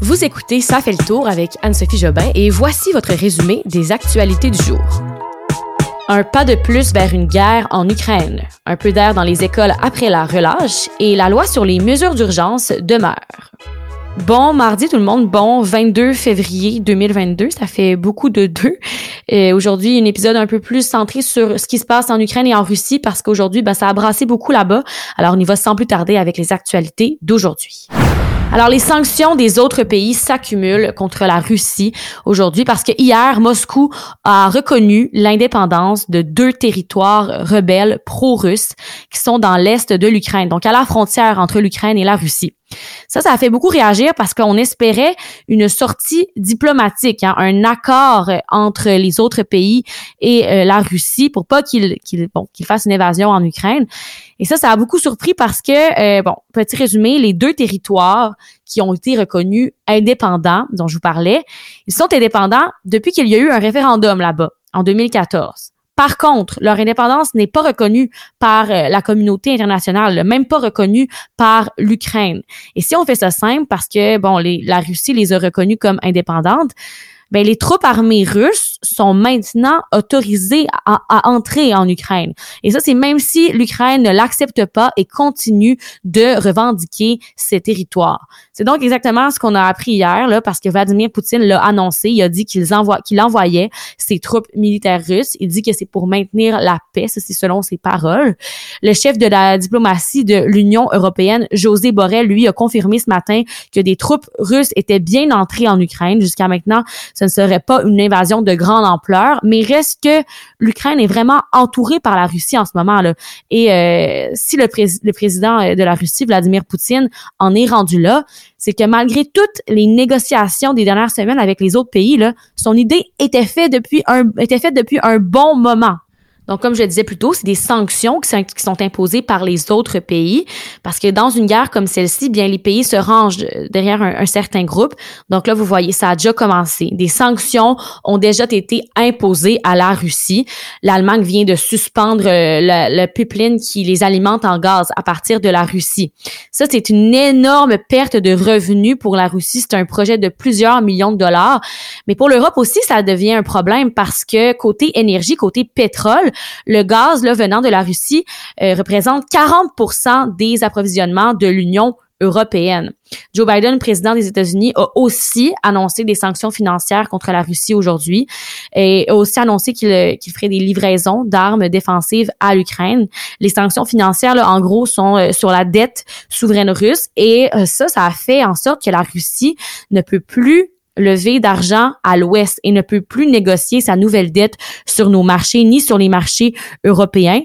Vous écoutez Ça fait le tour avec Anne-Sophie Jobin et voici votre résumé des actualités du jour. Un pas de plus vers une guerre en Ukraine, un peu d'air dans les écoles après la relâche et la loi sur les mesures d'urgence demeure. Bon mardi tout le monde, bon 22 février 2022, ça fait beaucoup de deux. Et aujourd'hui, un épisode un peu plus centré sur ce qui se passe en Ukraine et en Russie parce qu'aujourd'hui, ben, ça a brassé beaucoup là-bas. Alors on y va sans plus tarder avec les actualités d'aujourd'hui. Alors, les sanctions des autres pays s'accumulent contre la Russie aujourd'hui parce que hier, Moscou a reconnu l'indépendance de deux territoires rebelles pro-russes qui sont dans l'est de l'Ukraine, donc à la frontière entre l'Ukraine et la Russie. Ça, ça a fait beaucoup réagir parce qu'on espérait une sortie diplomatique, hein, un accord entre les autres pays et euh, la Russie pour pas qu'il qu'il bon, fasse une évasion en Ukraine. Et ça, ça a beaucoup surpris parce que, euh, bon, petit résumé, les deux territoires qui ont été reconnus indépendants, dont je vous parlais, ils sont indépendants depuis qu'il y a eu un référendum là-bas, en 2014. Par contre, leur indépendance n'est pas reconnue par euh, la communauté internationale, même pas reconnue par l'Ukraine. Et si on fait ça simple, parce que bon, la Russie les a reconnus comme indépendantes, ben, les troupes armées russes sont maintenant autorisées à, entrer en Ukraine. Et ça, c'est même si l'Ukraine ne l'accepte pas et continue de revendiquer ses territoires. C'est donc exactement ce qu'on a appris hier, là, parce que Vladimir Poutine l'a annoncé. Il a dit qu'il envoie, qu'il envoyait ses troupes militaires russes. Il dit que c'est pour maintenir la paix. C'est selon ses paroles. Le chef de la diplomatie de l'Union européenne, José Borrell, lui, a confirmé ce matin que des troupes russes étaient bien entrées en Ukraine. Jusqu'à maintenant, ce ne serait pas une invasion de grande ampleur, mais reste que l'Ukraine est vraiment entourée par la Russie en ce moment là. Et euh, si le, le président de la Russie, Vladimir Poutine, en est rendu là, c'est que malgré toutes les négociations des dernières semaines avec les autres pays, là, son idée était faite depuis un était faite depuis un bon moment. Donc, comme je le disais plus tôt, c'est des sanctions qui sont, imposées par les autres pays parce que dans une guerre comme celle-ci, bien, les pays se rangent derrière un, certain groupe. Donc là, vous voyez, ça a déjà commencé. Des sanctions ont déjà été imposées à la Russie. L'Allemagne vient de suspendre euh, le, le pipeline qui les alimente en gaz à partir de la Russie. Ça, c'est une énorme perte de revenus pour la Russie. C'est un projet de plusieurs millions de dollars. Mais pour l'Europe aussi, ça devient un problème parce que côté énergie, côté pétrole, le gaz là, venant de la Russie euh, représente 40% des approvisionnements de l'Union européenne. Joe Biden, président des États-Unis, a aussi annoncé des sanctions financières contre la Russie aujourd'hui et a aussi annoncé qu'il ferait des livraisons d'armes défensives à l'Ukraine. Les sanctions financières, là, en gros, sont euh, sur la dette souveraine russe et euh, ça, ça a fait en sorte que la Russie ne peut plus lever d'argent à l'Ouest et ne peut plus négocier sa nouvelle dette sur nos marchés ni sur les marchés européens.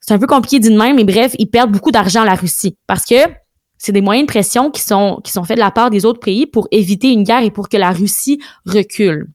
C'est un peu compliqué d'une même, mais bref, ils perdent beaucoup d'argent à la Russie parce que c'est des moyens de pression qui sont, qui sont faits de la part des autres pays pour éviter une guerre et pour que la Russie recule.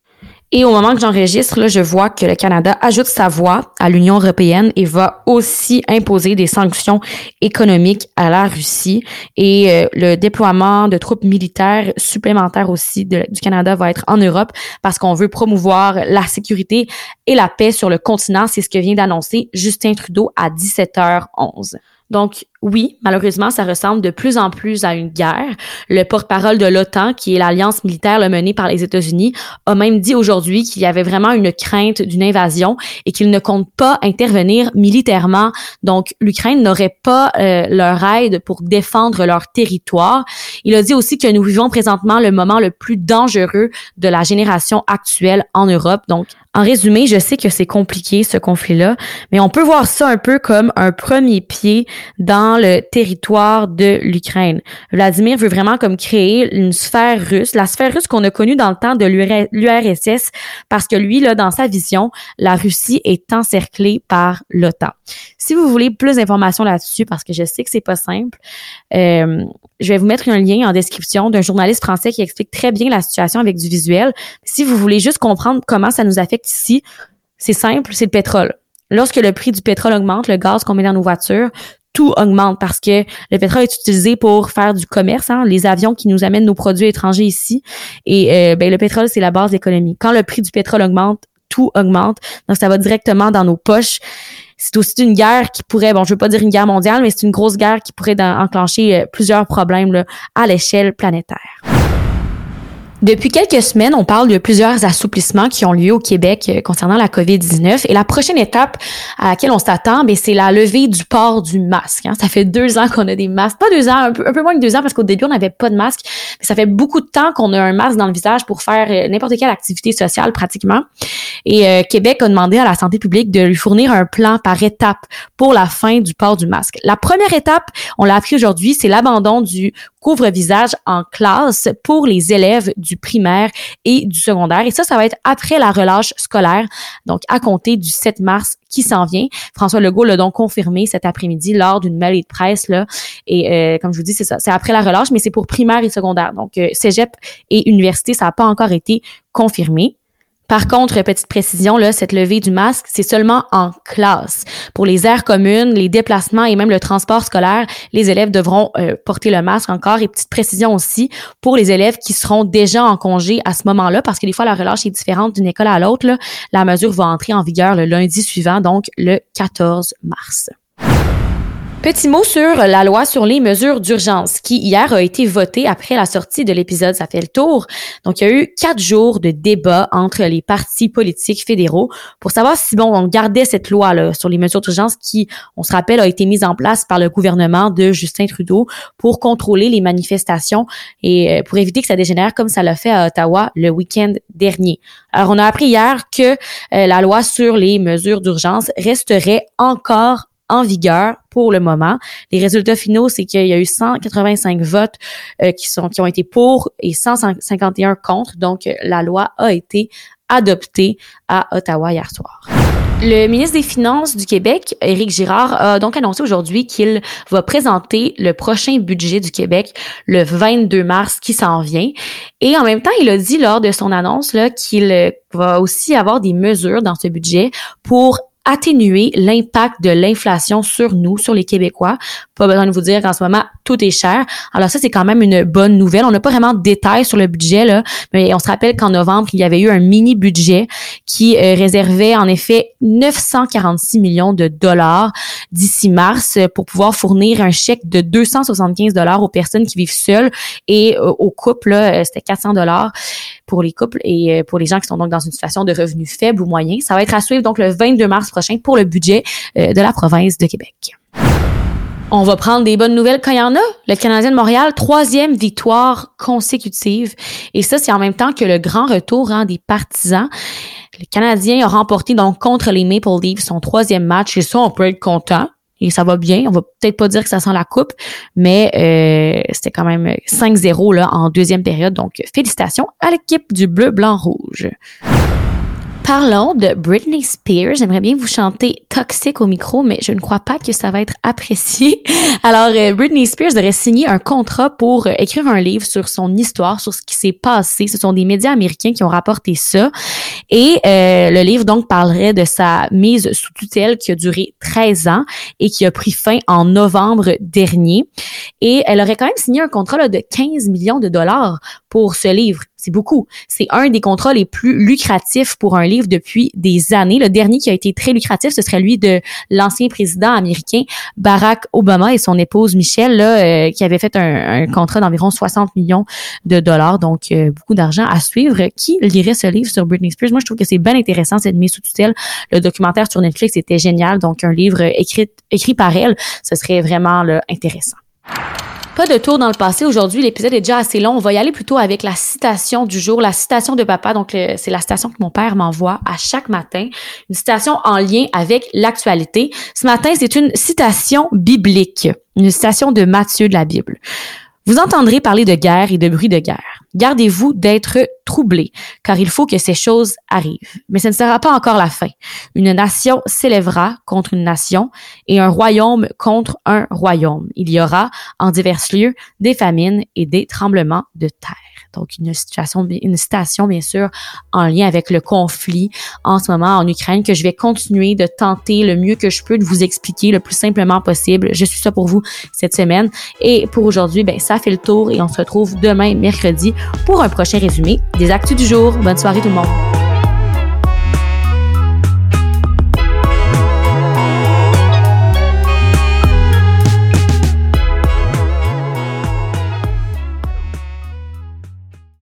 Et au moment que j'enregistre, là, je vois que le Canada ajoute sa voix à l'Union européenne et va aussi imposer des sanctions économiques à la Russie. Et euh, le déploiement de troupes militaires supplémentaires aussi du Canada va être en Europe parce qu'on veut promouvoir la sécurité et la paix sur le continent. C'est ce que vient d'annoncer Justin Trudeau à 17h11. Donc, oui, malheureusement, ça ressemble de plus en plus à une guerre. Le porte-parole de l'OTAN, qui est l'alliance militaire menée par les États-Unis, a même dit aujourd'hui qu'il y avait vraiment une crainte d'une invasion et qu'il ne compte pas intervenir militairement. Donc, l'Ukraine n'aurait pas euh, leur aide pour défendre leur territoire. Il a dit aussi que nous vivons présentement le moment le plus dangereux de la génération actuelle en Europe. Donc, en résumé, je sais que c'est compliqué ce conflit-là, mais on peut voir ça un peu comme un premier pied dans le territoire de l'Ukraine. Vladimir veut vraiment comme créer une sphère russe, la sphère russe qu'on a connue dans le temps de l'URSS, parce que lui, dans sa vision, la Russie est encerclée par l'OTAN. Si vous voulez plus d'informations là-dessus, parce que je sais que c'est pas simple, euh, je vais vous mettre un lien en description d'un journaliste français qui explique très bien la situation avec du visuel. Si vous voulez juste comprendre comment ça nous affecte ici, c'est simple, c'est le pétrole. Lorsque le prix du pétrole augmente, le gaz qu'on met dans nos voitures, tout augmente parce que le pétrole est utilisé pour faire du commerce, hein, les avions qui nous amènent nos produits étrangers ici. Et euh, ben, le pétrole, c'est la base de. Quand le prix du pétrole augmente, tout augmente. Donc, ça va directement dans nos poches. C'est aussi une guerre qui pourrait, bon, je veux pas dire une guerre mondiale, mais c'est une grosse guerre qui pourrait enclencher euh, plusieurs problèmes là, à l'échelle planétaire. Depuis quelques semaines, on parle de plusieurs assouplissements qui ont lieu au Québec euh, concernant la COVID-19 et la prochaine étape à laquelle on s'attend, ben, c'est la levée du port du masque. Hein. Ça fait deux ans qu'on a des masques, pas deux ans, un peu, moins que deux ans parce qu'au début on n'avait pas de masque, mais ça fait beaucoup de temps qu'on a un masque dans le visage pour faire euh, n'importe quelle activité sociale pratiquement. Et euh, Québec a demandé à la santé publique de lui fournir un plan par étape pour la fin du port du masque. La première étape, on l'a appris aujourd'hui, c'est l'abandon du couvre-visage en classe pour les élèves du primaire et du secondaire. Et ça, ça va être après la relâche scolaire, donc à compter du 7 mars qui s'en vient. François Legault l'a donc confirmé cet après-midi lors d'une mêlée de presse là. Et euh, comme je vous dis, c'est ça, c'est après la relâche, mais c'est pour primaire et secondaire. Donc euh, cégep et université, ça n'a pas encore été confirmé. Par contre, petite précision, là, cette levée du masque, c'est seulement en classe. Pour les aires communes, les déplacements et même le transport scolaire, les élèves devront euh, porter le masque encore. Et petite précision aussi, pour les élèves qui seront déjà en congé à ce moment-là, parce que des fois, la relâche est différente d'une école à l'autre, la mesure va entrer en vigueur le lundi suivant, donc le 14 mars. Petit mot sur la loi sur les mesures d'urgence qui hier a été votée après la sortie de l'épisode Ça fait le tour. Donc, il y a eu quatre jours de débat entre les partis politiques fédéraux pour savoir si, bon, on gardait cette loi-là sur les mesures d'urgence qui, on se rappelle, a été mise en place par le gouvernement de Justin Trudeau pour contrôler les manifestations et euh, pour éviter que ça dégénère comme ça l'a fait à Ottawa le week-end dernier. Alors, on a appris hier que euh, la loi sur les mesures d'urgence resterait encore en vigueur pour le moment. Les résultats finaux, c'est qu'il y a eu 185 votes euh, qui sont qui ont été pour et 151 contre. Donc la loi a été adoptée à Ottawa hier soir. Le ministre des Finances du Québec, Éric Girard, a donc annoncé aujourd'hui qu'il va présenter le prochain budget du Québec le 22 mars qui s'en vient. Et en même temps, il a dit lors de son annonce qu'il va aussi avoir des mesures dans ce budget pour atténuer l'impact de l'inflation sur nous, sur les Québécois. Pas besoin de vous dire qu'en ce moment, tout est cher. Alors ça, c'est quand même une bonne nouvelle. On n'a pas vraiment de détails sur le budget, là, mais on se rappelle qu'en novembre, il y avait eu un mini-budget qui euh, réservait en effet 946 millions de dollars d'ici mars pour pouvoir fournir un chèque de 275 dollars aux personnes qui vivent seules et euh, aux couples, euh, c'était 400 dollars pour les couples et pour les gens qui sont donc dans une situation de revenus faibles ou moyens. Ça va être à suivre donc le 22 mars prochain pour le budget de la province de Québec. On va prendre des bonnes nouvelles quand il y en a. Le Canadien de Montréal, troisième victoire consécutive. Et ça, c'est en même temps que le grand retour hein, des partisans. Le Canadien a remporté donc contre les Maple Leafs son troisième match. Et ça, on peut être content. Et ça va bien. On va peut-être pas dire que ça sent la coupe, mais euh, c'était quand même 5-0 là en deuxième période. Donc, félicitations à l'équipe du bleu, blanc, rouge. Parlons de Britney Spears. J'aimerais bien vous chanter Toxic au micro, mais je ne crois pas que ça va être apprécié. Alors, euh, Britney Spears aurait signé un contrat pour euh, écrire un livre sur son histoire, sur ce qui s'est passé. Ce sont des médias américains qui ont rapporté ça. Et euh, le livre, donc, parlerait de sa mise sous tutelle qui a duré 13 ans et qui a pris fin en novembre dernier. Et elle aurait quand même signé un contrat de 15 millions de dollars pour ce livre. C'est beaucoup. C'est un des contrats les plus lucratifs pour un livre depuis des années. Le dernier qui a été très lucratif, ce serait lui de l'ancien président américain Barack Obama et son épouse Michelle, là, euh, qui avait fait un, contrat d'environ 60 millions de dollars. Donc, euh, beaucoup d'argent à suivre. Qui lirait ce livre sur Britney Spears? Moi, je trouve que c'est bien intéressant, cette mise sous tutelle. Le documentaire sur Netflix était génial. Donc, un livre écrit, écrit par elle, ce serait vraiment là, intéressant. Pas de tour dans le passé. Aujourd'hui, l'épisode est déjà assez long. On va y aller plutôt avec la citation du jour, la citation de papa. Donc, c'est la citation que mon père m'envoie à chaque matin. Une citation en lien avec l'actualité. Ce matin, c'est une citation biblique. Une citation de Matthieu de la Bible. Vous entendrez parler de guerre et de bruit de guerre. Gardez-vous d'être troublés, car il faut que ces choses arrivent. Mais ce ne sera pas encore la fin. Une nation s'élèvera contre une nation et un royaume contre un royaume. Il y aura en divers lieux des famines et des tremblements de terre. Donc, une situation, une citation, bien sûr, en lien avec le conflit en ce moment en Ukraine que je vais continuer de tenter le mieux que je peux de vous expliquer le plus simplement possible. Je suis ça pour vous cette semaine. Et pour aujourd'hui, ben, ça fait le tour et on se retrouve demain, mercredi, pour un prochain résumé des actus du jour. Bonne soirée tout le monde.